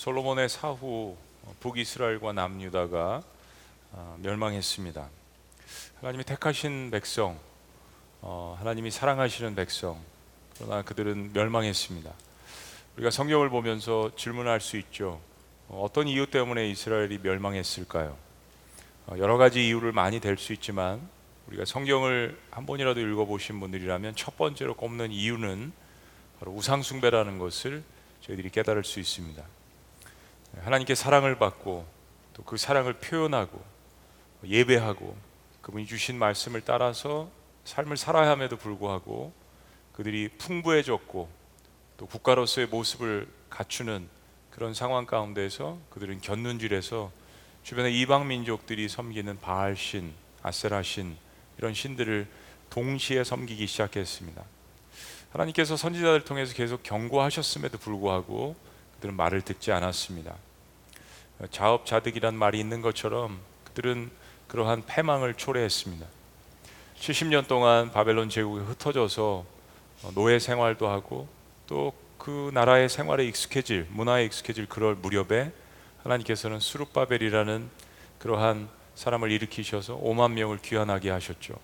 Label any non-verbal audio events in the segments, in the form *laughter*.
솔로몬의 사후 북이스라엘과 남유다가 어, 멸망했습니다. 하나님이 택하신 백성, 어, 하나님이 사랑하시는 백성, 그러나 그들은 멸망했습니다. 우리가 성경을 보면서 질문할 수 있죠. 어, 어떤 이유 때문에 이스라엘이 멸망했을까요? 어, 여러 가지 이유를 많이 될수 있지만 우리가 성경을 한 번이라도 읽어보신 분들이라면 첫 번째로 꼽는 이유는 바로 우상 숭배라는 것을 저희들이 깨달을 수 있습니다. 하나님께 사랑을 받고 또 그 사랑을 표현하고 예배하고 그분이 주신 말씀을 따라서 삶을 살아야 함에도 불구하고 그들이 풍부해졌고 또 국가로서의 모습을 갖추는 그런 상황 가운데서 그들은 견눈질해서 주변의 이방 민족들이 섬기는 바알신, 아세라신 이런 신들을 동시에 섬기기 시작했습니다. 하나님께서 선지자들 통해서 계속 경고하셨음에도 불구하고 그들은 말을 듣지 않았습니다. 자업자득이란 말이 있는 것처럼 그들은 그러한 패망을 초래했습니다. 70년 동안 바벨론 제국에 흩어져서 노예 생활도 하고 또 그 나라의 생활에 익숙해질 문화에 익숙해질 그럴 무렵에 하나님께서는 수룹바벨이라는 그러한 사람을 일으키셔서 5만 명을 귀환하게 하셨죠.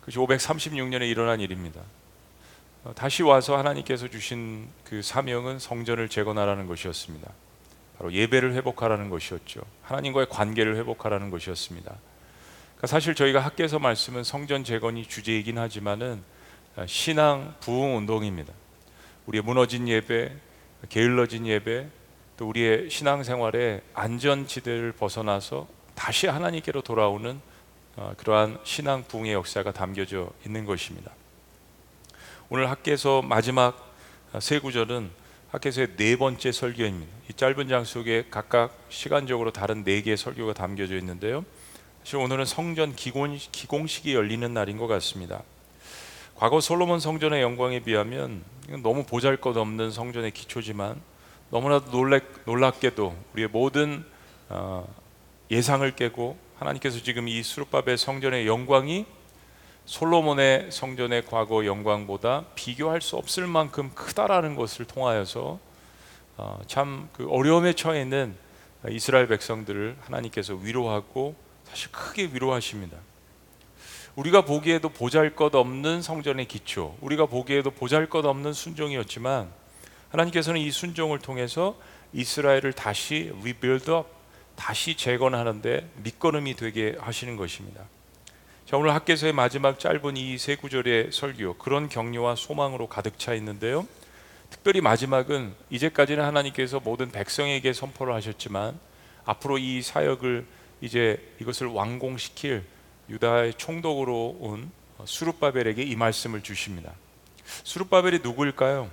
그것이 536년에 일어난 일입니다. 어, 다시 와서 하나님께서 주신 그 사명은 성전을 재건하라는 것이었습니다. 바로 예배를 회복하라는 것이었죠. 하나님과의 관계를 회복하라는 것이었습니다. 그러니까 사실 저희가 학교에서 말씀은 성전 재건이 주제이긴 하지만은 어, 신앙 부흥 운동입니다. 우리의 무너진 예배, 게을러진 예배, 또 우리의 신앙생활의 안전지대를 벗어나서 다시 하나님께로 돌아오는 어, 그러한 신앙 부흥의 역사가 담겨져 있는 것입니다. 오늘 학계에서 마지막 세 구절은 학계에서의 네 번째 설교입니다. 이 짧은 장 속에 각각 시간적으로 다른 네 개의 설교가 담겨져 있는데요. 사실 오늘은 성전 기공, 기공식이 열리는 날인 것 같습니다. 과거 솔로몬 성전의 영광에 비하면 너무 보잘것없는 성전의 기초지만 너무나도 놀래, 놀랍게도 우리의 모든 어, 예상을 깨고 하나님께서 지금 이 수르바벨 성전의 영광이 솔로몬의 성전의 과거 영광보다 비교할 수 없을 만큼 크다라는 것을 통하여서 어, 참그 어려움에 처해 있는 이스라엘 백성들을 하나님께서 위로하고 사실 크게 위로하십니다. 우리가 보기에도 보잘것없는 성전의 기초, 우리가 보기에도 보잘것없는 순종이었지만 하나님께서는 이 순종을 통해서 이스라엘을 다시 up, 다시 재건하는데 밑거름이 되게 하시는 것입니다. 자, 오늘 학계서의 마지막 짧은 이 세 구절의 설교, 그런 격려와 소망으로 가득 차 있는데요. 특별히 마지막은 이제까지는 하나님께서 모든 백성에게 선포를 하셨지만 앞으로 이 사역을 이제 이것을 완공시킬 유다의 총독으로 온 수룹바벨에게 이 말씀을 주십니다. 수룹바벨이 누구일까요?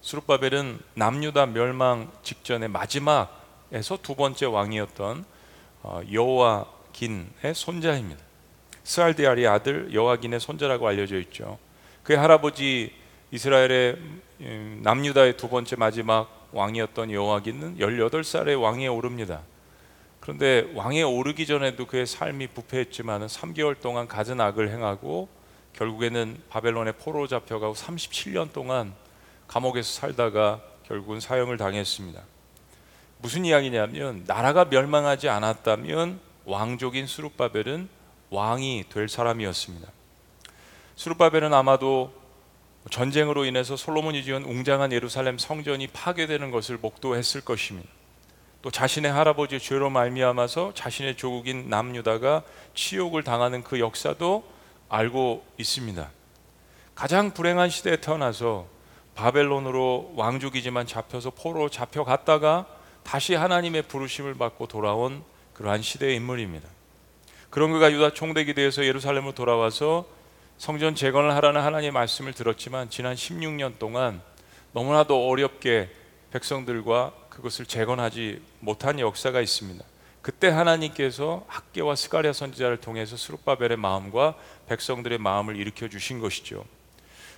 수룹바벨은 남유다 멸망 직전의 마지막에서 두 번째 왕이었던 어, 여호와 긴의 손자입니다. 스알디알의 아들 여호와긴의 손자라고 알려져 있죠. 그의 할아버지 이스라엘의 음, 남유다의 두 번째 마지막 왕이었던 여호와긴은 18살의 왕에 오릅니다. 그런데 왕에 오르기 전에도 그의 삶이 부패했지만 3개월 동안 갖은 악을 행하고 결국에는 바벨론의 포로 잡혀가고 37년 동안 감옥에서 살다가 결국은 사형을 당했습니다. 무슨 이야기냐면 나라가 멸망하지 않았다면 왕족인 수룹바벨은 왕이 될 사람이었습니다. 수룹바벨은 아마도 전쟁으로 인해서 솔로몬이 지은 웅장한 예루살렘 성전이 파괴되는 것을 목도했을 것입니다. 또 자신의 할아버지 죄로 말미암아서 자신의 조국인 남유다가 치욕을 당하는 그 역사도 알고 있습니다. 가장 불행한 시대에 태어나서 바벨론으로 왕족이지만 잡혀서 포로 잡혀갔다가 다시 하나님의 부르심을 받고 돌아온 그러한 시대의 인물입니다. 그런 그가 유다 총독이 되어서 예루살렘으로 돌아와서 성전 재건을 하라는 하나님의 말씀을 들었지만 지난 16년 동안 너무나도 어렵게 백성들과 그것을 재건하지 못한 역사가 있습니다. 그때 하나님께서 학계와 스가랴 선지자를 통해서 수룹바벨의 마음과 백성들의 마음을 일으켜 주신 것이죠.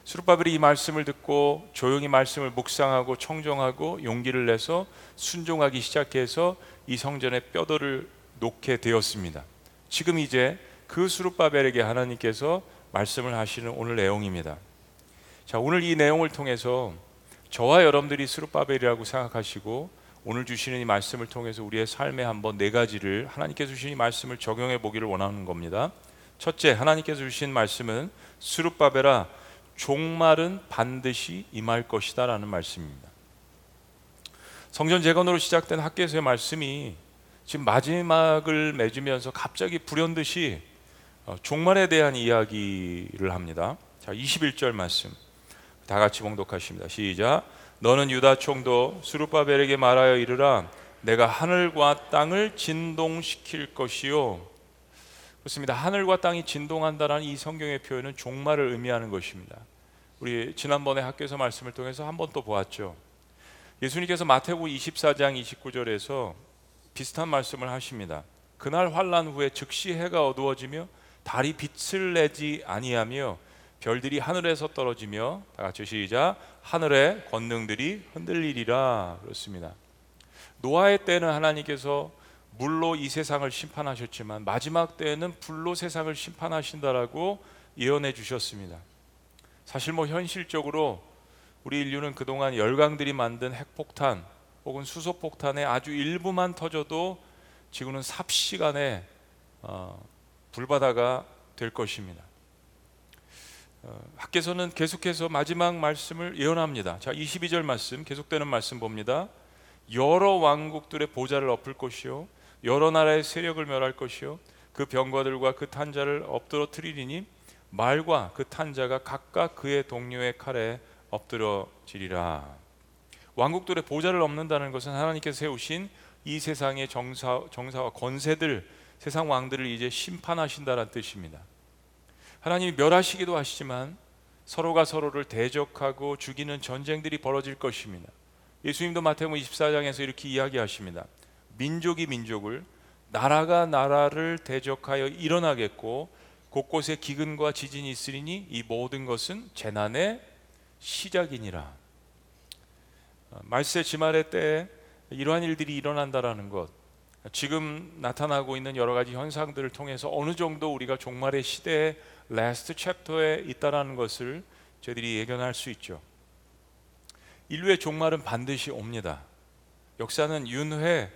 수룹바벨이 이 말씀을 듣고 조용히 말씀을 묵상하고 청정하고 용기를 내서 순종하기 시작해서 이 성전에 뼈돌을 놓게 되었습니다. 지금 이제 그 수룹바벨에게 하나님께서 말씀을 하시는 오늘 내용입니다. 자, 오늘 이 내용을 통해서 저와 여러분들이 수룹바벨이라고 생각하시고 오늘 주시는 이 말씀을 통해서 우리의 삶에 한번 네 가지를 하나님께서 주신 이 말씀을 적용해 보기를 원하는 겁니다. 첫째, 하나님께서 주신 말씀은 수룹바벨아 종말은 반드시 임할 것이다라는 말씀입니다. 성전 재건으로 시작된 학계에서의 말씀이 지금 마지막을 맺으면서 갑자기 불현듯이 어, 종말에 대한 이야기를 합니다. 자, 21절 말씀. 다 같이 봉독하십니다. 시작. 너는 유다 총도 수르바벨에게 말하여 이르라 내가 하늘과 땅을 진동시킬 것이요. 그렇습니다. 하늘과 땅이 진동한다라는 이 성경의 표현은 종말을 의미하는 것입니다. 우리 지난번에 학교에서 말씀을 통해서 한 번 또 보았죠. 예수님께서 마태복음 24장 29절에서 비슷한 말씀을 하십니다. 그날 환란 후에 즉시 해가 어두워지며 달이 빛을 내지 아니하며 별들이 하늘에서 떨어지며 다 같이 시작 하늘의 권능들이 흔들리리라 그렇습니다. 노아의 때는 하나님께서 물로 이 세상을 심판하셨지만 마지막 때에는 불로 세상을 심판하신다라고 예언해 주셨습니다. 사실 뭐 현실적으로 우리 인류는 그동안 열강들이 만든 핵폭탄 혹은 수소폭탄의 아주 일부만 터져도 지구는 삽시간에 어, 불바다가 될 것입니다. 어, 학계서는 계속해서 마지막 말씀을 예언합니다. 자, 22절 말씀 계속되는 말씀 봅니다. 여러 왕국들의 보좌를 엎을 것이요 여러 나라의 세력을 멸할 것이요 그 병거들과 그 탄자를 엎드러뜨리리니 말과 그 탄자가 각각 그의 동료의 칼에 엎드러지리라. 왕국들의 보좌를 엎는다는 것은 하나님께서 세우신 이 세상의 정사, 정사와 권세들 세상 왕들을 이제 심판하신다는 뜻입니다. 하나님이 멸하시기도 하시지만 서로가 서로를 대적하고 죽이는 전쟁들이 벌어질 것입니다. 예수님도 마태복음 24장에서 이렇게 이야기하십니다. 민족이 민족을 나라가 나라를 대적하여 일어나겠고 곳곳에 기근과 지진이 있으리니 이 모든 것은 재난의 시작이니라. 어, 말세 지말의 때에 이러한 일들이 일어난다라는 것 지금 나타나고 있는 여러 가지 현상들을 통해서 어느 정도 우리가 종말의 시대의 last chapter에 있다라는 것을 저희들이 예견할 수 있죠. 인류의 종말은 반드시 옵니다. 역사는 윤회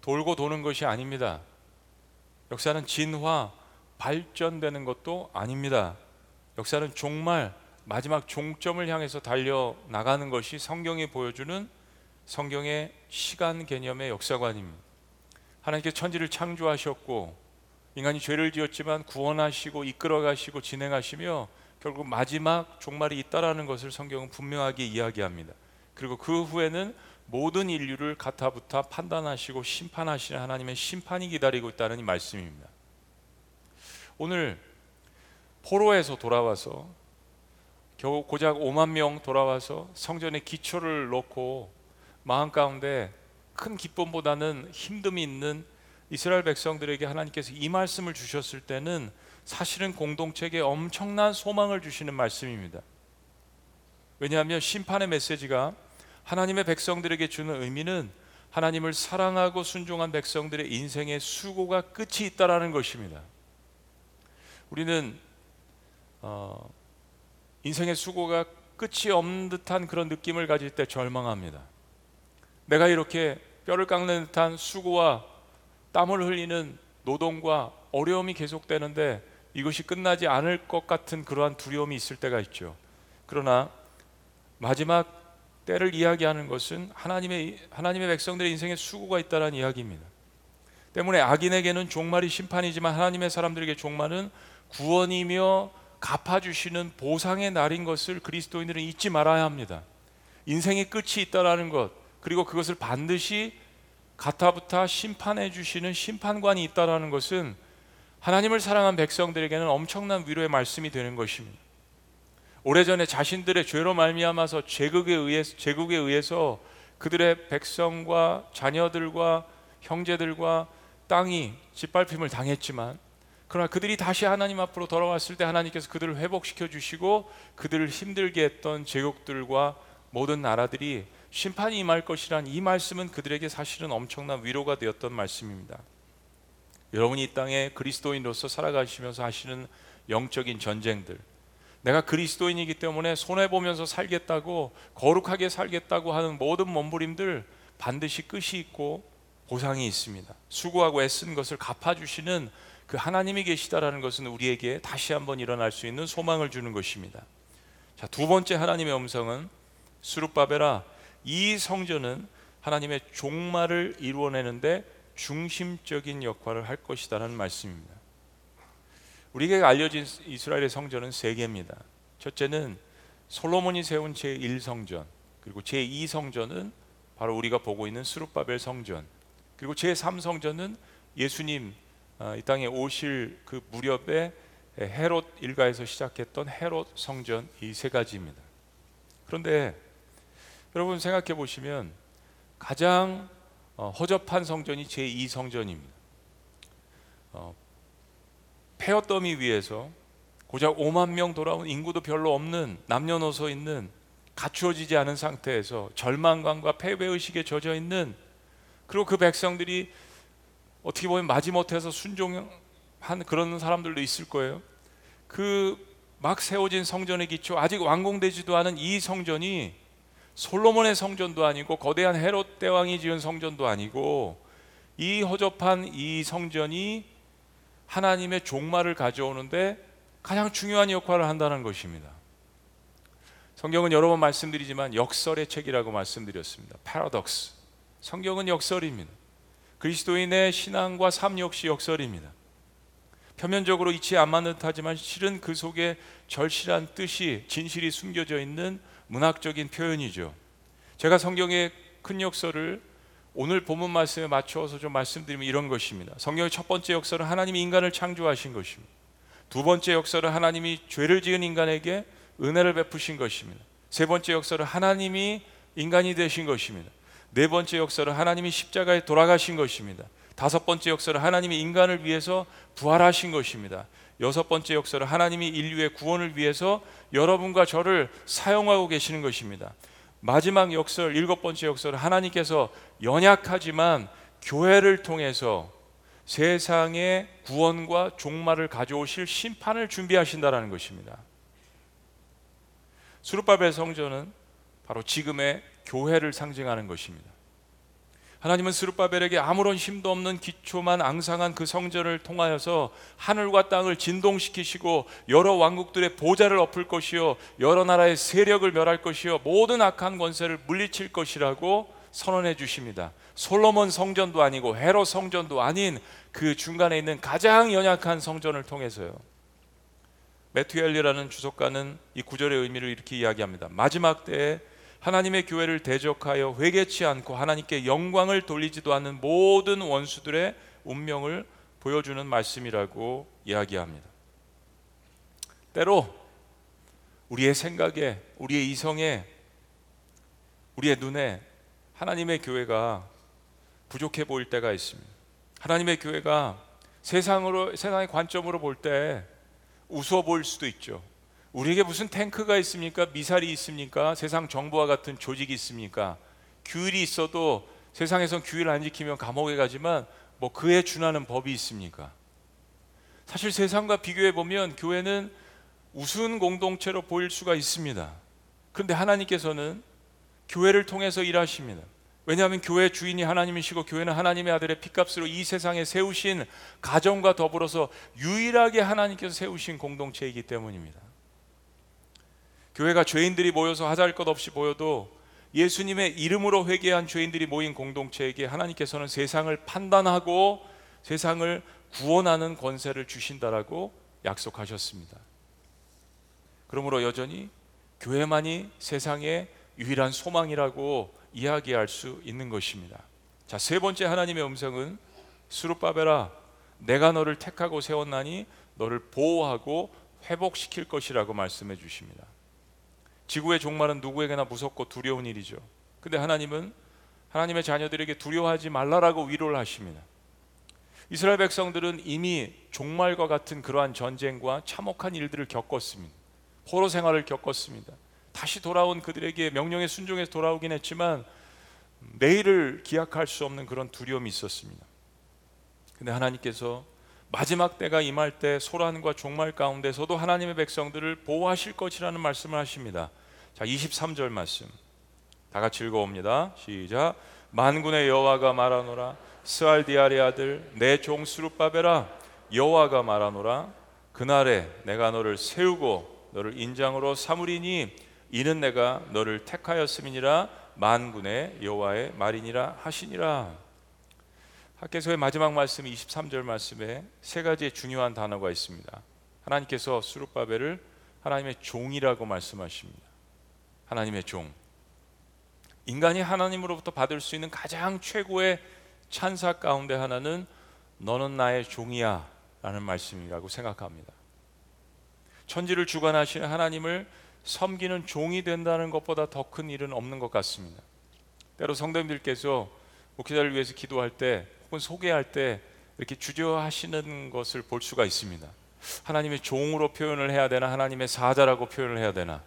돌고 도는 것이 아닙니다. 역사는 진화 발전되는 것도 아닙니다. 역사는 종말 마지막 종점을 향해서 달려 나가는 것이 성경이 보여주는 성경의 시간 개념의 역사관입니다. 하나님께 천지를 창조하셨고 인간이 죄를 지었지만 구원하시고 이끌어 가시고 진행하시며 결국 마지막 종말이 있다라는 것을 성경은 분명하게 이야기합니다. 그리고 그 후에는 모든 인류를 가타부타 판단하시고 심판하시는 하나님의 심판이 기다리고 있다는 이 말씀입니다. 오늘 포로에서 돌아와서 겨우 고작 5만 명 돌아와서 성전의 기초를 놓고 마음 가운데 큰 기쁨보다는 힘듦이 있는 이스라엘 백성들에게 하나님께서 이 말씀을 주셨을 때는 사실은 공동체에 엄청난 소망을 주시는 말씀입니다. 왜냐하면 심판의 메시지가 하나님의 백성들에게 주는 의미는 하나님을 사랑하고 순종한 백성들의 인생의 수고가 끝이 있다라는 것입니다. 우리는 어, 인생의 수고가 끝이 없는 듯한 그런 느낌을 가질 때 절망합니다. 내가 이렇게 뼈를 깎는 듯한 수고와 땀을 흘리는 노동과 어려움이 계속되는데 이것이 끝나지 않을 것 같은 그러한 두려움이 있을 때가 있죠. 그러나 마지막 때를 이야기하는 것은 하나님의 하나님의 백성들의 인생에 수고가 있다는 이야기입니다. 때문에 악인에게는 종말이 심판이지만 하나님의 사람들에게 종말은 구원이며 갚아주시는 보상의 날인 것을 그리스도인들은 잊지 말아야 합니다. 인생의 끝이 있다라는 것, 그리고 그것을 반드시 가타부타 심판해 주시는 심판관이 있다라는 것은 하나님을 사랑한 백성들에게는 엄청난 위로의 말씀이 되는 것입니다. 오래전에 자신들의 죄로 말미암아서 제국에 의해서 제국에 의해서 그들의 백성과 자녀들과 형제들과 땅이 짓밟힘을 당했지만 그러나 그들이 다시 하나님 앞으로 돌아왔을 때 하나님께서 그들을 회복시켜 주시고 그들을 힘들게 했던 제국들과 모든 나라들이 심판이 임할 것이란 이 말씀은 그들에게 사실은 엄청난 위로가 되었던 말씀입니다. 여러분이 이 땅에 그리스도인으로서 살아가시면서 하시는 영적인 전쟁들 내가 그리스도인이기 때문에 손해 보면서 살겠다고 거룩하게 살겠다고 하는 모든 몸부림들 반드시 끝이 있고 보상이 있습니다. 수고하고 애쓴 것을 갚아주시는 그 하나님이 계시다라는 것은 우리에게 다시 한번 일어날 수 있는 소망을 주는 것입니다. 자, 두 번째 하나님의 음성은 수룹바벨아 이 성전은 하나님의 종말을 이루어내는데 중심적인 역할을 할 것이다라는 말씀입니다. 우리에게 알려진 이스라엘의 성전은 세 개입니다. 첫째는 솔로몬이 세운 제1성전, 그리고 제2성전은 바로 우리가 보고 있는 스룹바벨 성전, 그리고 제3성전은 예수님 아, 이 땅에 오실 그 무렵에 헤롯 일가에서 시작했던 헤롯 성전 이 세 가지입니다. 그런데 여러분 생각해 보시면 가장 어, 허접한 성전이 제2 성전입니다. 어, 폐허더미 위에서 고작 5만 명 돌아온 인구도 별로 없는 남녀노소 있는 갖추어지지 않은 상태에서 절망감과 패배의식에 젖어 있는 그리고 그 백성들이 어떻게 보면 마지못해서 순종한 그런 사람들도 있을 거예요. 그 막 세워진 성전의 기초 아직 완공되지도 않은 이 성전이 솔로몬의 성전도 아니고 거대한 헤롯 대왕이 지은 성전도 아니고 이 허접한 이 성전이 하나님의 종말을 가져오는데 가장 중요한 역할을 한다는 것입니다. 성경은 여러 번 말씀드리지만 역설의 책이라고 말씀드렸습니다. 패러독스. 성경은 역설입니다. 그리스도인의 신앙과 삶 역시 역설입니다. 표면적으로 이치 안 맞는 듯하지만 실은 그 속에 절실한 뜻이 진실이 숨겨져 있는 문학적인 표현이죠. 제가 성경의 큰 역설을 오늘 본문 말씀에 맞추어서 좀 말씀드리면 이런 것입니다. 성경의 첫 번째 역설은 하나님이 인간을 창조하신 것입니다. 두 번째 역설은 하나님이 죄를 지은 인간에게 은혜를 베푸신 것입니다. 세 번째 역설은 하나님이 인간이 되신 것입니다. 네 번째 역설은 하나님이 십자가에 돌아가신 것입니다. 다섯 번째 역설은 하나님이 인간을 위해서 부활하신 것입니다. 여섯 번째 역설은 하나님이 인류의 구원을 위해서 여러분과 저를 사용하고 계시는 것입니다. 마지막 역설 일곱 번째 역설은 하나님께서 연약하지만 교회를 통해서 세상의 구원과 종말을 가져오실 심판을 준비하신다라는 것입니다. 수르바벨 성전은 바로 지금의 교회를 상징하는 것입니다. 하나님은 스룹바벨에게 아무런 힘도 없는 기초만 앙상한 그 성전을 통하여서 하늘과 땅을 진동시키시고 여러 왕국들의 보좌를 엎을 것이요 여러 나라의 세력을 멸할 것이요 모든 악한 권세를 물리칠 것이라고 선언해 주십니다. 솔로몬 성전도 아니고 헤로 성전도 아닌 그 중간에 있는 가장 연약한 성전을 통해서요. 메투엘리라는 주석가는 이 구절의 의미를 이렇게 이야기합니다. 마지막 때에 하나님의 교회를 대적하여 회개치 않고 하나님께 영광을 돌리지도 않는 모든 원수들의 운명을 보여주는 말씀이라고 이야기합니다. 때로 우리의 생각에, 우리의 이성에, 우리의 눈에 하나님의 교회가 부족해 보일 때가 있습니다. 하나님의 교회가 세상으로 세상의 관점으로 볼 때 우스워 보일 수도 있죠. 우리에게 무슨 탱크가 있습니까? 미사일이 있습니까? 세상 정부와 같은 조직이 있습니까? 규율이 있어도 세상에선 규율 안 지키면 감옥에 가지만 뭐 그에 준하는 법이 있습니까? 사실 세상과 비교해 보면 교회는 우스운 공동체로 보일 수가 있습니다. 그런데 하나님께서는 교회를 통해서 일하십니다. 왜냐하면 교회 주인이 하나님이시고 교회는 하나님의 아들의 피값으로 이 세상에 세우신 가정과 더불어서 유일하게 하나님께서 세우신 공동체이기 때문입니다. 교회가 죄인들이 모여서 하잘 것 없이 보여도 예수님의 이름으로 회개한 죄인들이 모인 공동체에게 하나님께서는 세상을 판단하고 세상을 구원하는 권세를 주신다라고 약속하셨습니다. 그러므로 여전히 교회만이 세상의 유일한 소망이라고 이야기할 수 있는 것입니다. 자, 세 번째 하나님의 음성은 수르바벨아 내가 너를 택하고 세웠나니 너를 보호하고 회복시킬 것이라고 말씀해 주십니다. 지구의 종말은 누구에게나 무섭고 두려운 일이죠. 근데 하나님은 하나님의 자녀들에게 두려워하지 말라라고 위로를 하십니다. 이스라엘 백성들은 이미 종말과 같은 그러한 전쟁과 참혹한 일들을 겪었습니다. 포로 생활을 겪었습니다. 다시 돌아온 그들에게 명령에 순종해서 돌아오긴 했지만 내일을 기약할 수 없는 그런 두려움이 있었습니다. 근데 하나님께서 마지막 때가 임할 때 소란과 종말 가운데서도 하나님의 백성들을 보호하실 것이라는 말씀을 하십니다. 자, 23절 말씀. 다 같이 읽어옵니다. 시작. 만군의 여호와가 말하노라 스알디아리 아들 내종 스룹바벨아 여호와가 말하노라 그날에 내가 너를 세우고 너를 인장으로 삼으리니 이는 내가 너를 택하였음이니라 만군의 여호와의 말이니라 하시니라. 학계서의 마지막 말씀 23절 말씀에 세 가지의 중요한 단어가 있습니다. 하나님께서 수룹바벨을 하나님의 종이라고 말씀하십니다. 하나님의 종. 인간이 하나님으로부터 받을 수 있는 가장 최고의 찬사 가운데 하나는 너는 나의 종이야 라는 말씀이라고 생각합니다. 천지를 주관하시는 하나님을 섬기는 종이 된다는 것보다 더 큰 일은 없는 것 같습니다. 때로 성도님들께서 목회자를 위해서 기도할 때 혹은 소개할 때 이렇게 주저하시는 것을 볼 수가 있습니다. 하나님의 종으로 표현을 해야 되나 하나님의 사자라고 표현을 해야 되나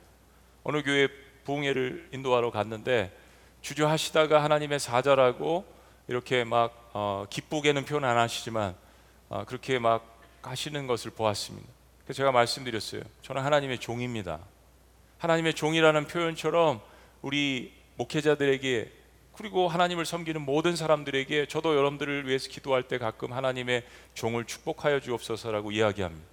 어느 교회 부흥회를 인도하러 갔는데 주저하시다가 하나님의 사자라고 이렇게 막 어, 기쁘게는 표현 안 하시지만 어, 그렇게 막 하시는 것을 보았습니다. 그래서 제가 말씀드렸어요. 저는 하나님의 종입니다. 하나님의 종이라는 표현처럼 우리 목회자들에게 그리고 하나님을 섬기는 모든 사람들에게 저도 여러분들을 위해서 기도할 때 가끔 하나님의 종을 축복하여 주옵소서라고 이야기합니다.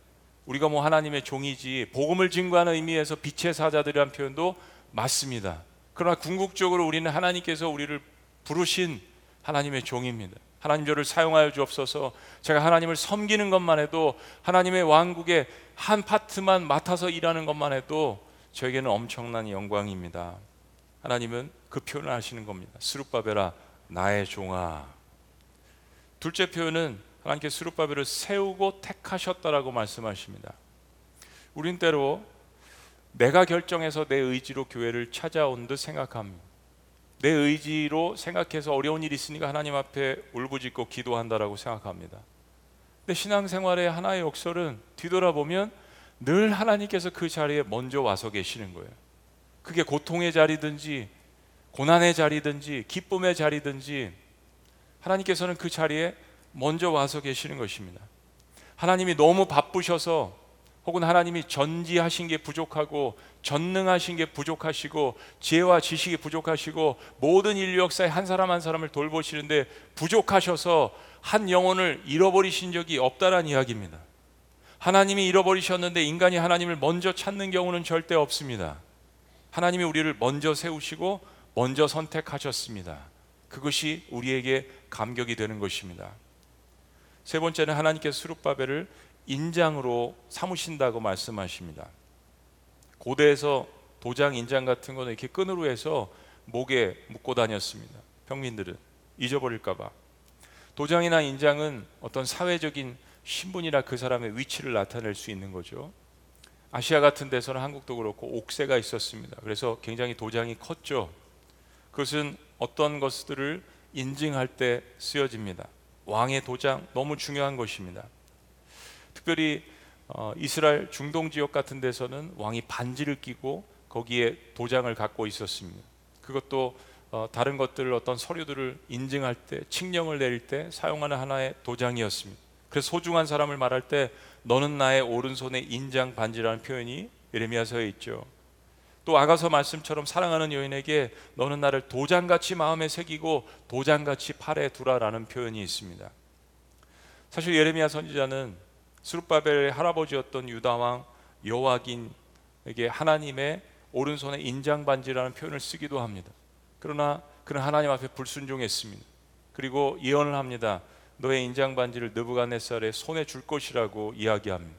우리가 뭐 하나님의 종이지 복음을 증거하는 의미에서 빛의 사자들이란 표현도 맞습니다. 그러나 궁극적으로 우리는 하나님께서 우리를 부르신 하나님의 종입니다. 하나님 저를 사용하여 주옵소서. 제가 하나님을 섬기는 것만 해도 하나님의 왕국의 한 파트만 맡아서 일하는 것만 해도 저에게는 엄청난 영광입니다. 하나님은 그 표현을 하시는 겁니다. 스룹바벨아 나의 종아. 둘째 표현은 하나님께 스룹바벨을 세우고 택하셨다라고 말씀하십니다. 우린 때로 내가 결정해서 내 의지로 교회를 찾아온 듯 생각합니다. 내 의지로 생각해서 어려운 일이 있으니까 하나님 앞에 울부짖고 기도한다라고 생각합니다. 근데 신앙생활의 하나의 역설은 뒤돌아보면 늘 하나님께서 그 자리에 먼저 와서 계시는 거예요. 그게 고통의 자리든지 고난의 자리든지 기쁨의 자리든지 하나님께서는 그 자리에 먼저 와서 계시는 것입니다. 하나님이 너무 바쁘셔서 혹은 하나님이 전지하신 게 부족하고 전능하신 게 부족하시고 지혜와 지식이 부족하시고 모든 인류 역사에 한 사람 한 사람을 돌보시는데 부족하셔서 한 영혼을 잃어버리신 적이 없다란 이야기입니다. 하나님이 잃어버리셨는데 인간이 하나님을 먼저 찾는 경우는 절대 없습니다. 하나님이 우리를 먼저 세우시고 먼저 선택하셨습니다. 그것이 우리에게 감격이 되는 것입니다. 세 번째는 하나님께서 수룹바벨을 인장으로 삼으신다고 말씀하십니다. 고대에서 도장 인장 같은 거는 이렇게 끈으로 해서 목에 묶고 다녔습니다. 평민들은 잊어버릴까봐. 도장이나 인장은 어떤 사회적인 신분이나 그 사람의 위치를 나타낼 수 있는 거죠. 아시아 같은 데서는 한국도 그렇고 옥새가 있었습니다. 그래서 굉장히 도장이 컸죠. 그것은 어떤 것들을 인증할 때 쓰여집니다. 왕의 도장 너무 중요한 것입니다. 특별히 어, 이스라엘 중동 지역 같은 데서는 왕이 반지를 끼고 거기에 도장을 갖고 있었습니다. 그것도 어, 다른 것들을 어떤 서류들을 인증할 때 칙령을 내릴 때 사용하는 하나의 도장이었습니다. 그래서 소중한 사람을 말할 때 너는 나의 오른손의 인장 반지라는 표현이 예레미야서에 있죠. 또 아가서 말씀처럼 사랑하는 여인에게 너는 나를 도장같이 마음에 새기고 도장같이 팔에 두라라는 표현이 있습니다. 사실 예레미야 선지자는 수르바벨의 할아버지였던 유다 왕 여호와긴에게 하나님의 오른손에 인장 반지라는 표현을 쓰기도 합니다. 그러나 그는 하나님 앞에 불순종했습니다. 그리고 예언을 합니다. 너의 인장 반지를 느부갓네살의 손에 줄 것이라고 이야기합니다.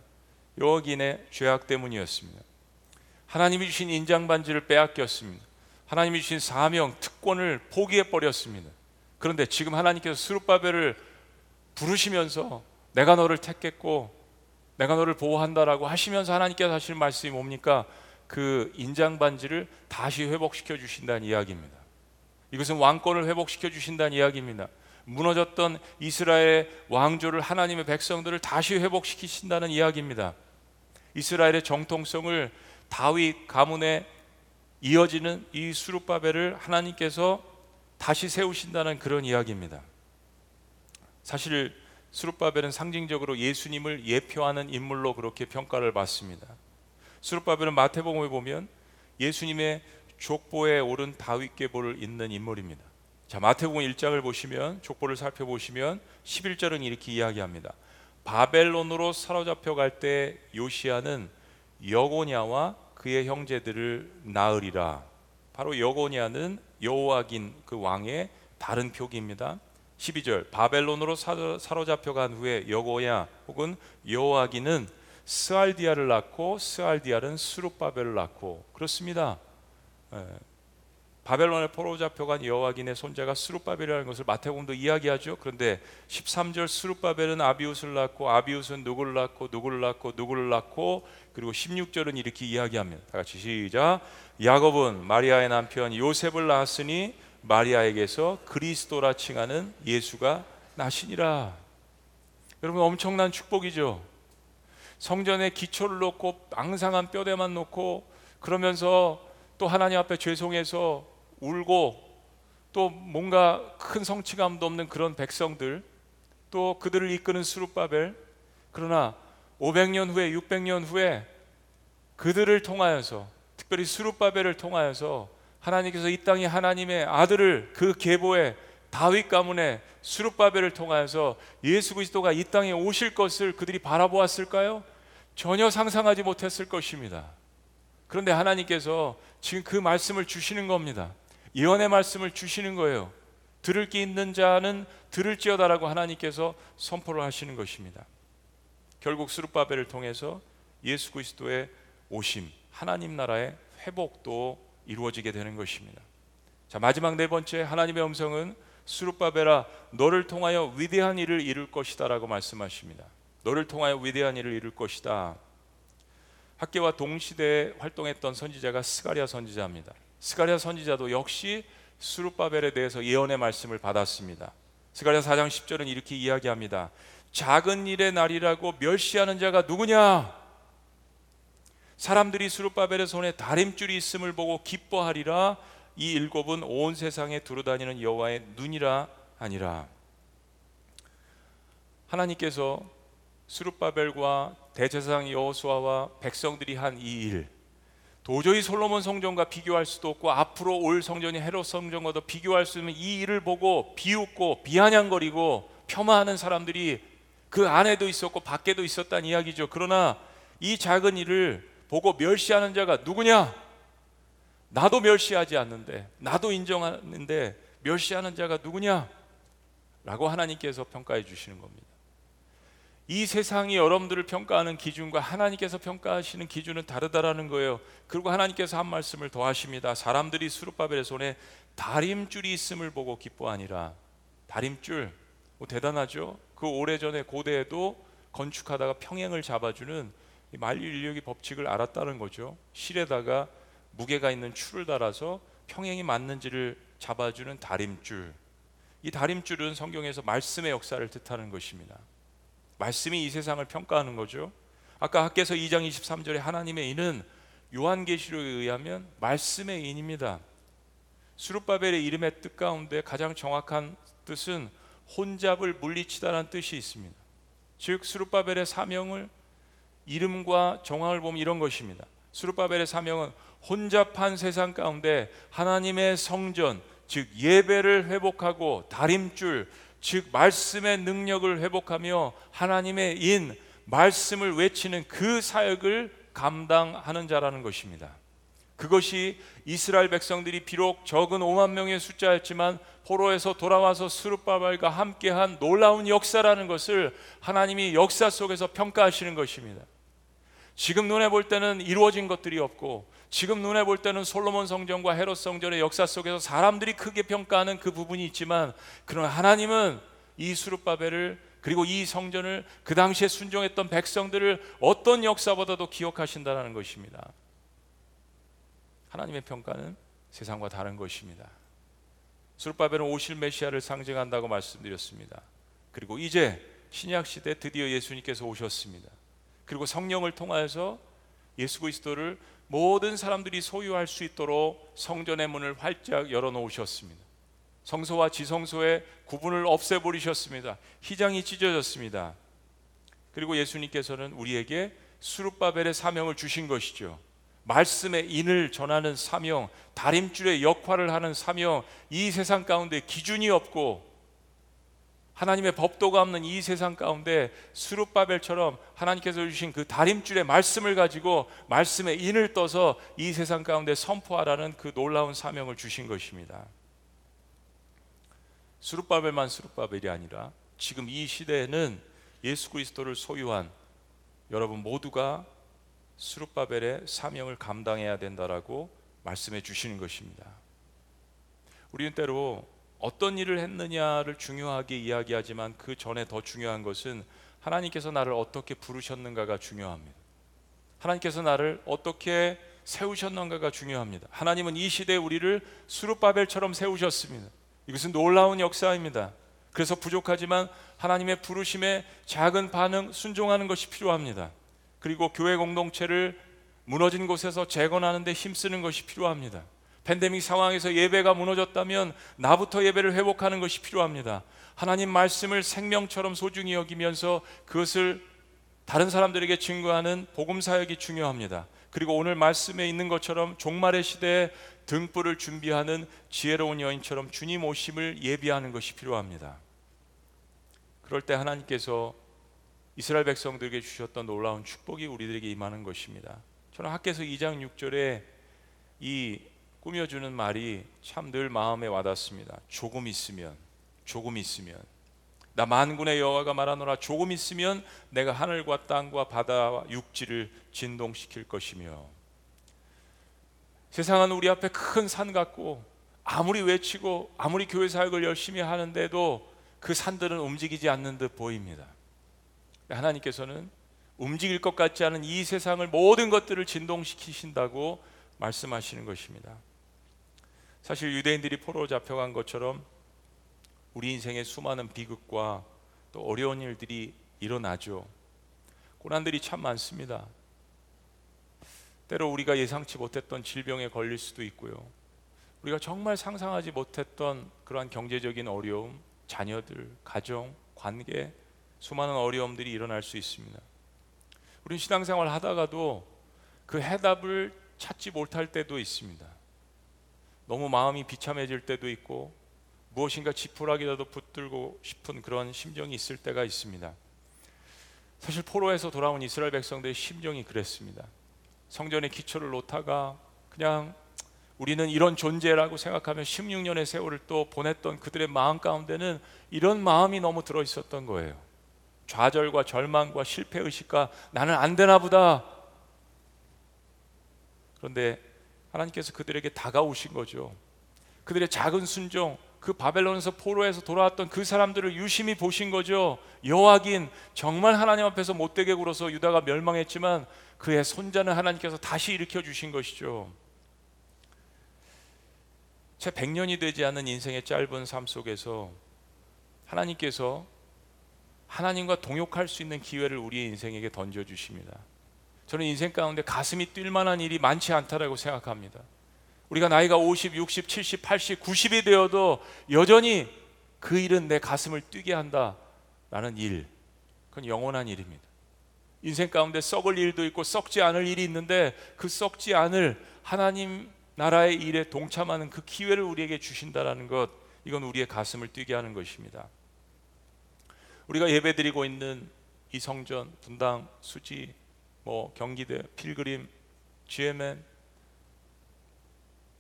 여호와긴의 죄악 때문이었습니다. 하나님이 주신 인장 반지를 빼앗겼습니다. 하나님이 주신 사명, 특권을 포기해 버렸습니다. 그런데 지금 하나님께서 스룹바벨을 부르시면서 내가 너를 택했고 내가 너를 보호한다라고 하시면서 하나님께서 하시는 말씀이 뭡니까? 그 인장 반지를 다시 회복시켜 주신다는 이야기입니다. 이것은 왕권을 회복시켜 주신다는 이야기입니다. 무너졌던 이스라엘의 왕조를 하나님의 백성들을 다시 회복시키신다는 이야기입니다. 이스라엘의 정통성을 다윗 가문에 이어지는 이 수룹바벨을 하나님께서 다시 세우신다는 그런 이야기입니다. 사실 수룹바벨은 상징적으로 예수님을 예표하는 인물로 그렇게 평가를 받습니다. 수룹바벨은 마태복음에 보면 예수님의 족보에 오른 다윗 계보를 잇는 인물입니다. 자, 마태복음 1장을 보시면 족보를 살펴보시면 11절은 이렇게 이야기합니다. 바벨론으로 사로잡혀 갈 때 요시아는 여고냐와 그의 형제들을 낳으리라. 바로 여고냐는 여호야긴 그 왕의 다른 표기입니다. 12절 바벨론으로 사로잡혀 간 후에 여고냐 혹은 여호야긴은 스알디엘을 낳고 스알디엘은 스룹바벨을 낳고 그렇습니다. 예. 바벨론에 포로 잡혀간 여호야긴의 손자가 스룹바벨이라는 것을 마태복음도 이야기하죠. 그런데 13절 스룹바벨은 아비웃을 낳고 아비웃은 누구를 낳고 누구를 낳고 누구를 낳고 그리고 16절은 이렇게 이야기합니다. 다 같이 시작. 야곱은 마리아의 남편 요셉을 낳았으니 마리아에게서 그리스도라 칭하는 예수가 나시니라. 여러분 엄청난 축복이죠. 성전에 기초를 놓고 앙상한 뼈대만 놓고 그러면서 또 하나님 앞에 죄송해서 울고 또 뭔가 큰 성취감도 없는 그런 백성들 또 그들을 이끄는 수룹바벨 그러나 500년 후에 600년 후에 그들을 통하여서 특별히 수룹바벨을 통하여서 하나님께서 이 땅에 하나님의 아들을 그 계보에 다윗 가문의 수룹바벨을 통하여서 예수 그리스도가 이 땅에 오실 것을 그들이 바라보았을까요? 전혀 상상하지 못했을 것입니다. 그런데 하나님께서 지금 그 말씀을 주시는 겁니다. 예언의 말씀을 주시는 거예요. 들을 게 있는 자는 들을지어다라고 하나님께서 선포를 하시는 것입니다. 결국 수룹바벨을 통해서 예수 그리스도의 오심, 하나님 나라의 회복도 이루어지게 되는 것입니다. 자, 마지막 네 번째 하나님의 음성은 수룹바벨아 너를 통하여 위대한 일을 이룰 것이다라고 말씀하십니다. 너를 통하여 위대한 일을 이룰 것이다. 학개와 동시대에 활동했던 선지자가 스가랴 선지자입니다. 스가랴 선지자도 역시 스룹바벨에 대해서 예언의 말씀을 받았습니다. 스가랴 4장 10절은 이렇게 이야기합니다. 작은 일의 날이라고 멸시하는 자가 누구냐? 사람들이 스룹바벨의 손에 다림줄이 있음을 보고 기뻐하리라. 이 일곱은 온 세상에 두루다니는 여호와의 눈이라 아니라. 하나님께서 수룹바벨과 대제사장 여호수아와 백성들이 한 이 일, 도저히 솔로몬 성전과 비교할 수도 없고 앞으로 올 성전이 헤롯 성전과도 비교할 수 없는 이 일을 보고 비웃고 비아냥거리고 폄하하는 사람들이 그 안에도 있었고 밖에도 있었다는 이야기죠. 그러나 이 작은 일을 보고 멸시하는 자가 누구냐? 나도 멸시하지 않는데, 나도 인정하는데 멸시하는 자가 누구냐? 라고 하나님께서 평가해 주시는 겁니다. 이 세상이 여러분들을 평가하는 기준과 하나님께서 평가하시는 기준은 다르다라는 거예요. 그리고 하나님께서 한 말씀을 더 하십니다. 사람들이 수르바벨의 손에 다림줄이 있음을 보고 기뻐하니라. 다림줄, 뭐 대단하죠. 그 오래전에 고대에도 건축하다가 평행을 잡아주는 만유인력의 법칙을 알았다는 거죠. 실에다가 무게가 있는 줄을 달아서 평행이 맞는지를 잡아주는 다림줄. 이 다림줄은 성경에서 말씀의 역사를 뜻하는 것입니다. 말씀이 이 세상을 평가하는 거죠. 아까 학계서 2장 23절에 하나님의 인은 요한계시록에 의하면 말씀의 인입니다. 수룹바벨의 이름의 뜻 가운데 가장 정확한 뜻은 혼잡을 물리치다라는 뜻이 있습니다. 즉 수룹바벨의 사명을 이름과 정황을 보면 이런 것입니다. 수룹바벨의 사명은 혼잡한 세상 가운데 하나님의 성전 즉 예배를 회복하고 다림줄 즉 말씀의 능력을 회복하며 하나님의 인 말씀을 외치는 그 사역을 감당하는 자라는 것입니다. 그것이 이스라엘 백성들이 비록 적은 5만 명의 숫자였지만 포로에서 돌아와서 스룹바발과 함께한 놀라운 역사라는 것을 하나님이 역사 속에서 평가하시는 것입니다. 지금 눈에 볼 때는 이루어진 것들이 없고 지금 눈에 볼 때는 솔로몬 성전과 헤롯 성전의 역사 속에서 사람들이 크게 평가하는 그 부분이 있지만 그러나 하나님은 이 수르바벨을 그리고 이 성전을 그 당시에 순종했던 백성들을 어떤 역사보다도 기억하신다는 것입니다. 하나님의 평가는 세상과 다른 것입니다. 수르바벨은 오실 메시아를 상징한다고 말씀드렸습니다. 그리고 이제 신약 시대 드디어 예수님께서 오셨습니다. 그리고 성령을 통하여서 예수 그리스도를 모든 사람들이 소유할 수 있도록 성전의 문을 활짝 열어 놓으셨습니다. 성소와 지성소의 구분을 없애 버리셨습니다. 휘장이 찢어졌습니다. 그리고 예수님께서는 우리에게 수룹바벨의 사명을 주신 것이죠. 말씀의 인을 전하는 사명, 다림줄의 역할을 하는 사명, 이 세상 가운데 기준이 없고 하나님의 법도가 없는 이 세상 가운데 수룹바벨처럼 하나님께서 주신 그 다림줄의 말씀을 가지고 말씀의 인을 떠서 이 세상 가운데 선포하라는 그 놀라운 사명을 주신 것입니다. 수룹바벨만 수룹바벨이 아니라 지금 이 시대에는 예수 그리스도를 소유한 여러분 모두가 수룹바벨의 사명을 감당해야 된다라고 말씀해 주시는 것입니다. 우리는 때로 어떤 일을 했느냐를 중요하게 이야기하지만 그 전에 더 중요한 것은 하나님께서 나를 어떻게 부르셨는가가 중요합니다. 하나님께서 나를 어떻게 세우셨는가가 중요합니다. 하나님은 이 시대에 우리를 수룹바벨처럼 세우셨습니다. 이것은 놀라운 역사입니다. 그래서 부족하지만 하나님의 부르심에 작은 반응 순종하는 것이 필요합니다. 그리고 교회 공동체를 무너진 곳에서 재건하는 데 힘쓰는 것이 필요합니다. 팬데믹 상황에서 예배가 무너졌다면 나부터 예배를 회복하는 것이 필요합니다. 하나님 말씀을 생명처럼 소중히 여기면서 그것을 다른 사람들에게 증거하는 복음 사역이 중요합니다. 그리고 오늘 말씀에 있는 것처럼 종말의 시대에 등불을 준비하는 지혜로운 여인처럼 주님 오심을 예비하는 것이 필요합니다. 그럴 때 하나님께서 이스라엘 백성들에게 주셨던 놀라운 축복이 우리들에게 임하는 것입니다. 저는 학계서 2장 6절에 이 꾸며주는 말이 참 늘 마음에 와닿습니다. 조금 있으면, 조금 있으면. 나 만군의 여호와가 말하노라 조금 있으면 내가 하늘과 땅과 바다와 육지를 진동시킬 것이며 세상은 우리 앞에 큰 산 같고 아무리 외치고 아무리 교회 사역을 열심히 하는데도 그 산들은 움직이지 않는 듯 보입니다. 하나님께서는 움직일 것 같지 않은 이 세상을 모든 것들을 진동시키신다고 말씀하시는 것입니다. 사실 유대인들이 포로로 잡혀간 것처럼 우리 인생에 수많은 비극과 또 어려운 일들이 일어나죠. 고난들이 참 많습니다. 때로 우리가 예상치 못했던 질병에 걸릴 수도 있고요. 우리가 정말 상상하지 못했던 그러한 경제적인 어려움, 자녀들, 가정, 관계, 수많은 어려움들이 일어날 수 있습니다. 우리는 신앙생활 하다가도 그 해답을 찾지 못할 때도 있습니다. 너무 마음이 비참해질 때도 있고 무엇인가 지푸라기라도 붙들고 싶은 그런 심정이 있을 때가 있습니다. 사실 포로에서 돌아온 이스라엘 백성들의 심정이 그랬습니다. 성전의 기초를 놓다가 그냥 우리는 이런 존재라고 생각하며 16년의 세월을 또 보냈던 그들의 마음 가운데는 이런 마음이 너무 들어 있었던 거예요. 좌절과 절망과 실패 의식과 나는 안 되나 보다. 그런데 하나님께서 그들에게 다가오신 거죠. 그들의 작은 순종, 그 바벨론에서 포로에서 돌아왔던 그 사람들을 유심히 보신 거죠. 여호와긴 정말 하나님 앞에서 못되게 굴어서 유다가 멸망했지만 그의 손자는 하나님께서 다시 일으켜 주신 것이죠. 채 100년이 되지 않은 인생의 짧은 삶 속에서 하나님께서 하나님과 동역할 수 있는 기회를 우리의 인생에게 던져 주십니다. 저는 인생 가운데 가슴이 뛸 만한 일이 많지 않다라고 생각합니다. 우리가 나이가 50, 60, 70, 80, 90이 되어도 여전히 그 일은 내 가슴을 뛰게 한다라는 일. 그건 영원한 일입니다. 인생 가운데 썩을 일도 있고 썩지 않을 일이 있는데 그 썩지 않을 하나님 나라의 일에 동참하는 그 기회를 우리에게 주신다라는 것 이건 우리의 가슴을 뛰게 하는 것입니다. 우리가 예배드리고 있는 이 성전, 분당, 수지, 뭐 경기대, 필그림, GMN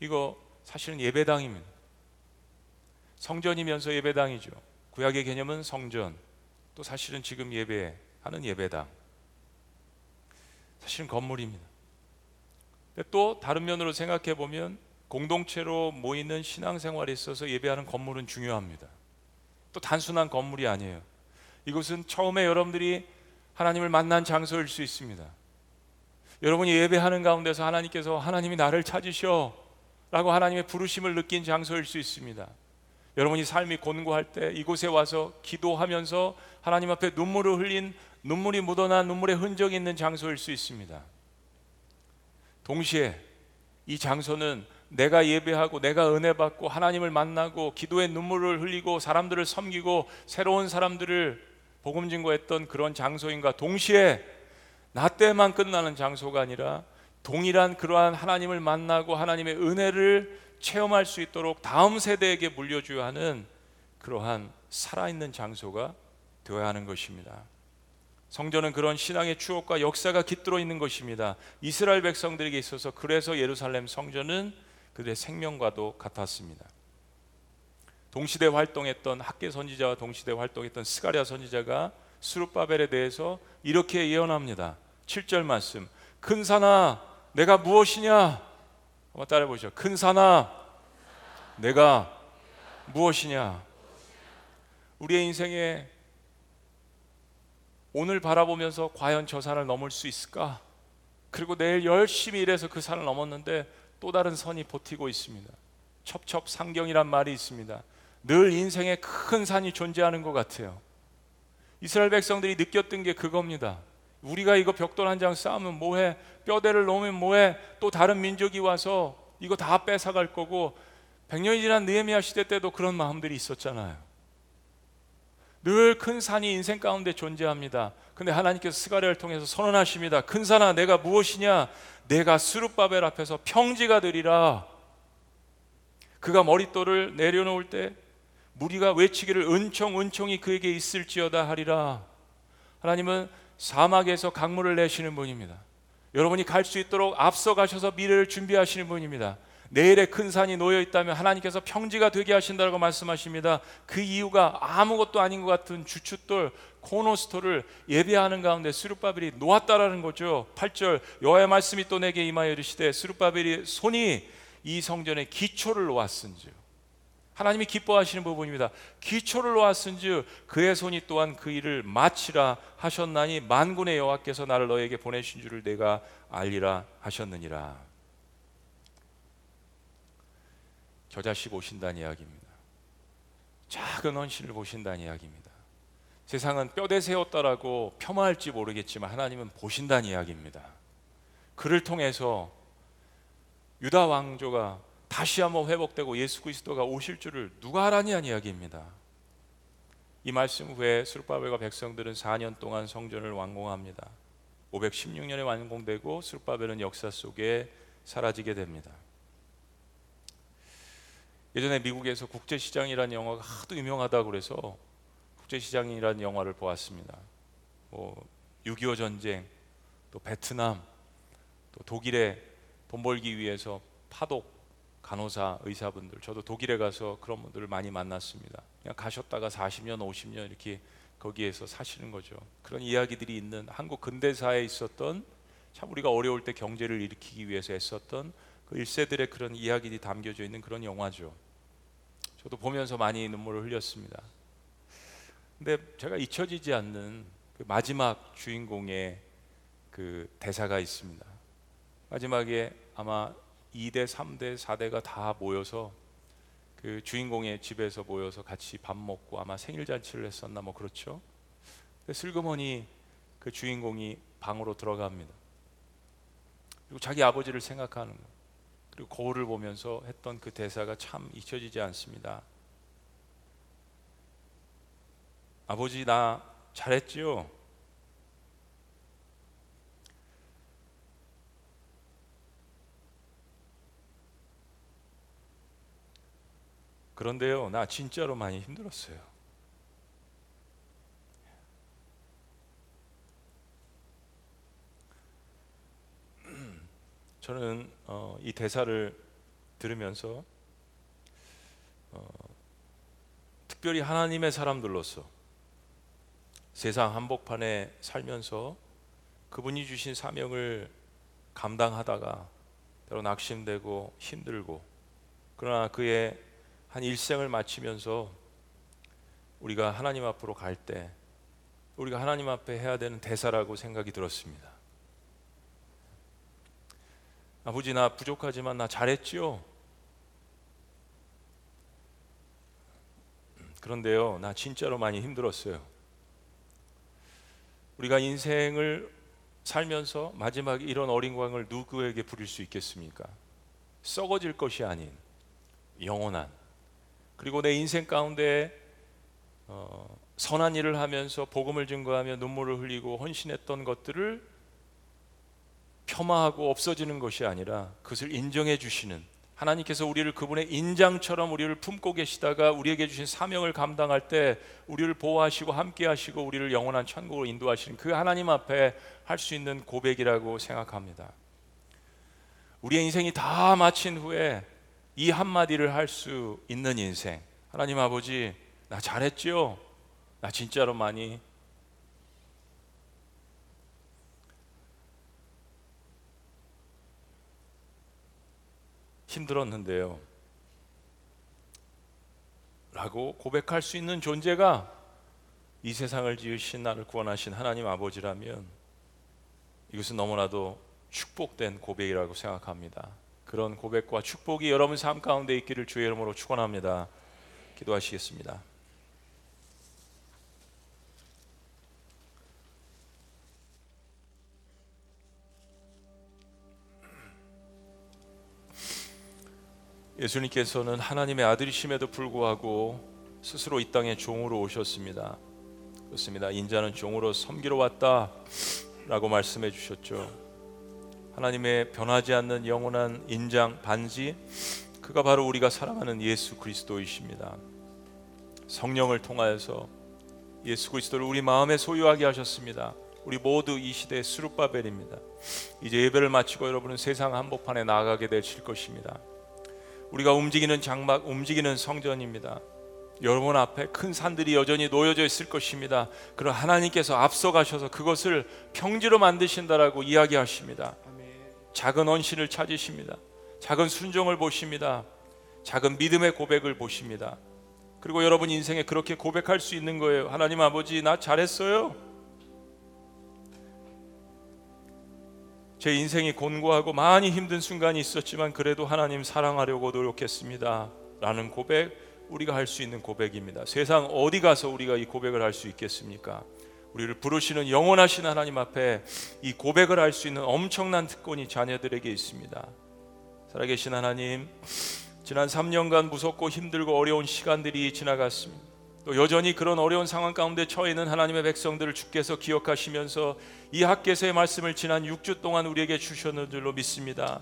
이거 사실은 예배당입니다. 성전이면서 예배당이죠. 구약의 개념은 성전, 또 사실은 지금 예배하는 예배당. 사실은 건물입니다. 또 다른 면으로 생각해 보면 공동체로 모이는 신앙생활에 있어서 예배하는 건물은 중요합니다. 또 단순한 건물이 아니에요. 이곳은 처음에 여러분들이 하나님을 만난 장소일 수 있습니다. 여러분이 예배하는 가운데서 하나님께서 하나님이 나를 찾으셔 라고 하나님의 부르심을 느낀 장소일 수 있습니다. 여러분이 삶이 곤고할 때 이곳에 와서 기도하면서 하나님 앞에 눈물을 흘린 눈물이 묻어난 눈물의 흔적이 있는 장소일 수 있습니다. 동시에 이 장소는 내가 예배하고 내가 은혜 받고 하나님을 만나고 기도의 눈물을 흘리고 사람들을 섬기고 새로운 사람들을 복음 증거했던 그런 장소인가 동시에 나 때만 끝나는 장소가 아니라 동일한 그러한 하나님을 만나고 하나님의 은혜를 체험할 수 있도록 다음 세대에게 물려줘야 하는 그러한 살아있는 장소가 되어야 하는 것입니다. 성전은 그런 신앙의 추억과 역사가 깃들어 있는 것입니다. 이스라엘 백성들에게 있어서 그래서 예루살렘 성전은 그들의 생명과도 같았습니다. 동시대 활동했던 학계 선지자와 동시대 활동했던 스가랴 선지자가 수르바벨에 대해서 이렇게 예언합니다. 7절 말씀. 큰 산아 내가 무엇이냐? 한번 따라 보시죠. 큰 산아 내가 무엇이냐? 우리의 인생에 오늘 바라보면서 과연 저 산을 넘을 수 있을까? 그리고 내일 열심히 일해서 그 산을 넘었는데 또 다른 선이 버티고 있습니다. 첩첩상경이란 말이 있습니다. 늘 인생에 큰 산이 존재하는 것 같아요. 이스라엘 백성들이 느꼈던 게 그겁니다. 우리가 이거 벽돌 한 장 쌓으면 뭐해? 뼈대를 놓으면 뭐해? 또 다른 민족이 와서 이거 다 뺏어갈 거고 100년이 지난 느헤미야 시대 때도 그런 마음들이 있었잖아요. 늘 큰 산이 인생 가운데 존재합니다. 근데 하나님께서 스가랴를 통해서 선언하십니다. 큰 산아 내가 무엇이냐? 내가 스룹바벨 앞에서 평지가 되리라. 그가 머릿돌을 내려놓을 때 무리가 외치기를 은총 은총이 그에게 있을지어다 하리라. 하나님은 사막에서 강물을 내시는 분입니다. 여러분이 갈 수 있도록 앞서 가셔서 미래를 준비하시는 분입니다. 내일에 큰 산이 놓여 있다면 하나님께서 평지가 되게 하신다고 말씀하십니다. 그 이유가 아무것도 아닌 것 같은 주춧돌 코노스토를 예배하는 가운데 스룹바벨이 놓았다라는 거죠. 8절 여호와의 말씀이 또 내게 임하여 이르시되 스룹바벨이 손이 이 성전의 기초를 놓았은즉 하나님이 기뻐하시는 부분입니다. 기초를 놓았은즉 그의 손이 또한 그 일을 마치라 하셨나니 만군의 여호와께서 나를 너에게 보내신 줄을 내가 알리라 하셨느니라. 저 자식 오신다는 이야기입니다. 작은 헌신을 보신다는 이야기입니다. 세상은 뼈대 세웠다라고 폄하할지 모르겠지만 하나님은 보신다는 이야기입니다. 그를 통해서 유다 왕조가 다시 한번 회복되고 예수 그리스도가 오실 줄을 누가 알았냐는 이야기입니다. 이 말씀 후에 수르바벨과 백성들은 4년 동안 성전을 완공합니다. 516년에 완공되고 수르바벨은 역사 속에 사라지게 됩니다. 예전에 미국에서 국제시장이라는 영화가 하도 유명하다고 그래서 국제시장이라는 영화를 보았습니다. 뭐6.25 전쟁, 또 베트남, 또 독일에 돈 벌기 위해서 파독, 간호사, 의사분들, 저도 독일에 가서 그런 분들을 많이 만났습니다. 그냥 가셨다가 40년, 50년 이렇게 거기에서 사시는 거죠. 그런 이야기들이 있는 한국 근대사에 있었던 참 우리가 어려울 때 경제를 일으키기 위해서 애썼던 그 1세들의 그런 이야기들이 담겨져 있는 그런 영화죠. 저도 보면서 많이 눈물을 흘렸습니다. 근데 제가 잊혀지지 않는 그 마지막 주인공의 그 대사가 있습니다. 마지막에 아마 2대, 3대, 4대가 다 모여서 그 주인공의 집에서 모여서 같이 밥 먹고 아마 생일 잔치를 했었나 뭐 그렇죠. 슬그머니 그 주인공이 방으로 들어갑니다. 그리고 자기 아버지를 생각하는 거. 그리고 거울을 보면서 했던 그 대사가 참 잊혀지지 않습니다. 아버지 나 잘했지요? 그런데요, 나 진짜로 많이 힘들었어요. *clears throat* 저는 어, 이 대사를 들으면서 어, 특별히 하나님의 사람들로서 세상 한복판에 살면서 그분이 주신 사명을 감당하다가 때로 낙심되고 힘들고 그러나 그의 한 일생을 마치면서 우리가 하나님 앞으로 갈 때 우리가 하나님 앞에 해야 되는 대사라고 생각이 들었습니다. 아버지 나 부족하지만 나 잘했지요. 그런데요, 나 진짜로 많이 힘들었어요. 우리가 인생을 살면서 마지막에 이런 어린 광을 누구에게 부릴 수 있겠습니까? 썩어질 것이 아닌 영원한 그리고 내 인생 가운데 어, 선한 일을 하면서 복음을 증거하며 눈물을 흘리고 헌신했던 것들을 폄하하고 없어지는 것이 아니라 그것을 인정해 주시는 하나님께서 우리를 그분의 인장처럼 우리를 품고 계시다가 우리에게 주신 사명을 감당할 때 우리를 보호하시고 함께 하시고 우리를 영원한 천국으로 인도하시는 그 하나님 앞에 할 수 있는 고백이라고 생각합니다. 우리의 인생이 다 마친 후에 이 한마디를 할 수 있는 인생. 하나님 아버지, 나 잘했죠? 나 진짜로 많이 힘들었는데요. 라고 고백할 수 있는 존재가 이 세상을 지으신 나를 구원하신 하나님 아버지라면 이것은 너무나도 축복된 고백이라고 생각합니다. 그런 고백과 축복이 여러분 삶 가운데 있기를 주의 이름으로 축원합니다. 기도하시겠습니다. 예수님께서는 하나님의 아들이심에도 불구하고 스스로 이 땅에 종으로 오셨습니다. 그렇습니다. 인자는 종으로 섬기러 왔다라고 말씀해 주셨죠. 하나님의 변하지 않는 영원한 인장 반지 그가 바로 우리가 사랑하는 예수 그리스도이십니다. 성령을 통하여서 예수 그리스도를 우리 마음에 소유하게 하셨습니다. 우리 모두 이 시대의 수르바벨입니다. 이제 예배를 마치고 여러분은 세상 한복판에 나가게 되실 것입니다. 우리가 움직이는 장막, 움직이는 성전입니다. 여러분 앞에 큰 산들이 여전히 놓여져 있을 것입니다. 그럼 하나님께서 앞서 가셔서 그것을 평지로 만드신다라고 이야기하십니다. 작은 언신을 찾으십니다. 작은 순종을 보십니다. 작은 믿음의 고백을 보십니다. 그리고 여러분 인생에 그렇게 고백할 수 있는 거예요. 하나님 아버지, 나 잘했어요. 제 인생이 곤고하고 많이 힘든 순간이 있었지만 그래도 하나님 사랑하려고 노력했습니다. 라는 고백 우리가 할 수 있는 고백입니다. 세상 어디 가서 우리가 이 고백을 할 수 있겠습니까? 우리를 부르시는 영원하신 하나님 앞에 이 고백을 할 수 있는 엄청난 특권이 자녀들에게 있습니다. 살아계신 하나님, 지난 3년간 무섭고 힘들고 어려운 시간들이 지나갔습니다. 또 여전히 그런 어려운 상황 가운데 처해 있는 하나님의 백성들을 주께서 기억하시면서 이 학계서의 말씀을 지난 6주 동안 우리에게 주셨는 줄로 믿습니다.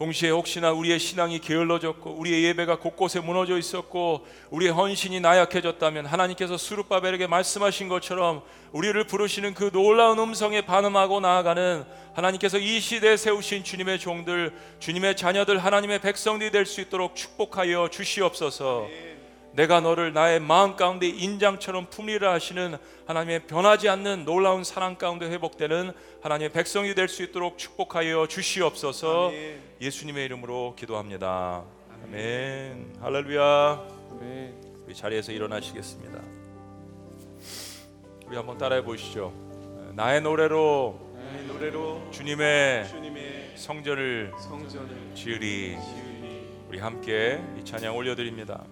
동시에 혹시나 우리의 신앙이 게을러졌고 우리의 예배가 곳곳에 무너져 있었고 우리의 헌신이 나약해졌다면 하나님께서 수르바벨에게 말씀하신 것처럼 우리를 부르시는 그 놀라운 음성에 반응하고 나아가는 하나님께서 이 시대에 세우신 주님의 종들 주님의 자녀들 하나님의 백성들이 될 수 있도록 축복하여 주시옵소서. 내가 너를 나의 마음 가운데 인장처럼 품리라 하시는 하나님의 변하지 않는 놀라운 사랑 가운데 회복되는 하나님의 백성이 될 수 있도록 축복하여 주시옵소서 아멘. 예수님의 이름으로 기도합니다. 아멘. 할렐루야. 아멘. 우리 자리에서 일어나시겠습니다. 우리 한번 따라해 보시죠. 나의 노래로, 나의 노래로 주님의, 주님의 성전을, 성전을 지으리. 지으리. 우리 함께 이 찬양 올려드립니다.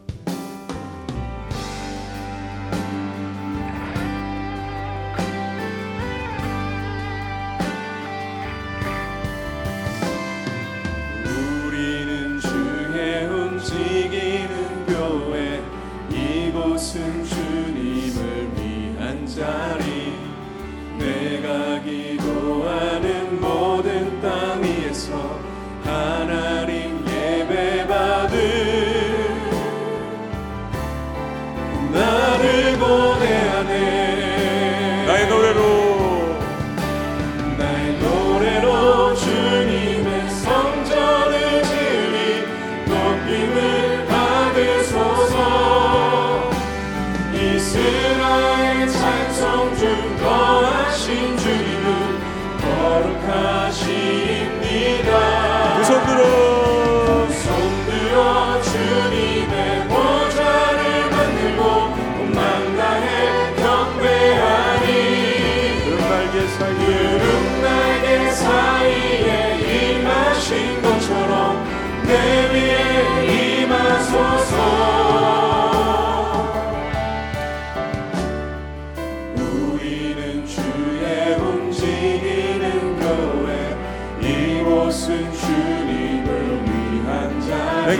내가 기도하는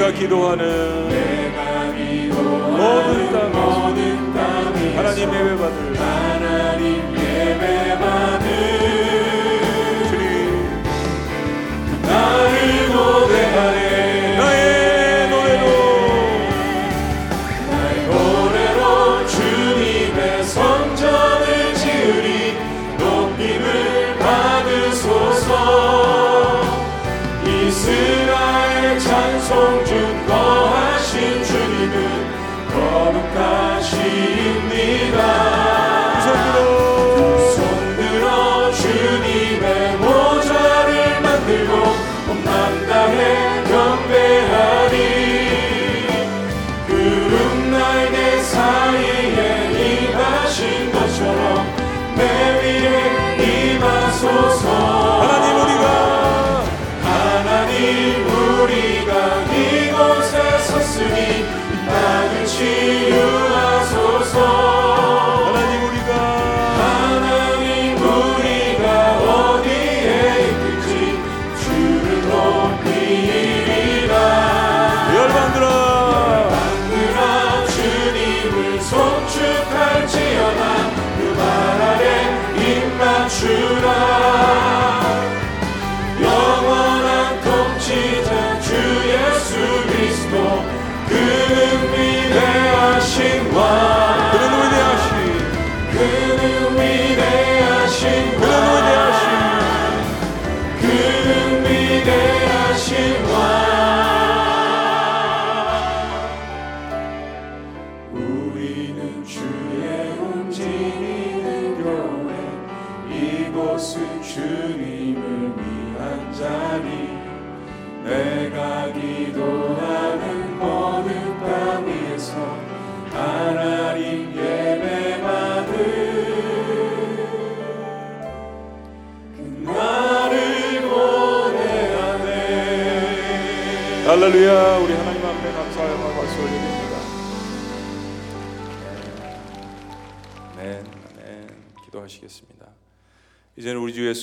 내가 기도하는 모든 모든 땅에 하나님 예배받을 하나님 예배받을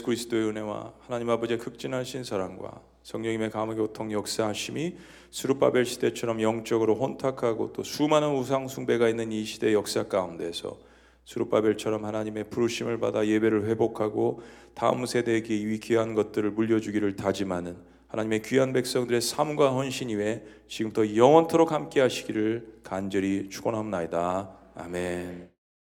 그리스도의 은혜와 하나님 아버지의 극진하신 사랑과 성령님의 감화 교통 역사하심이 수르바벨 시대처럼 영적으로 혼탁하고 또 수많은 우상 숭배가 있는 이 시대 역사 가운데서 수르바벨처럼 하나님의 부르심을 받아 예배를 회복하고 다음 세대에게 이 귀한 것들을 물려주기를 다짐하는 하나님의 귀한 백성들의 삶과 헌신 이외에 지금부터 영원토록 함께 하시기를 간절히 축원합니다. 아멘.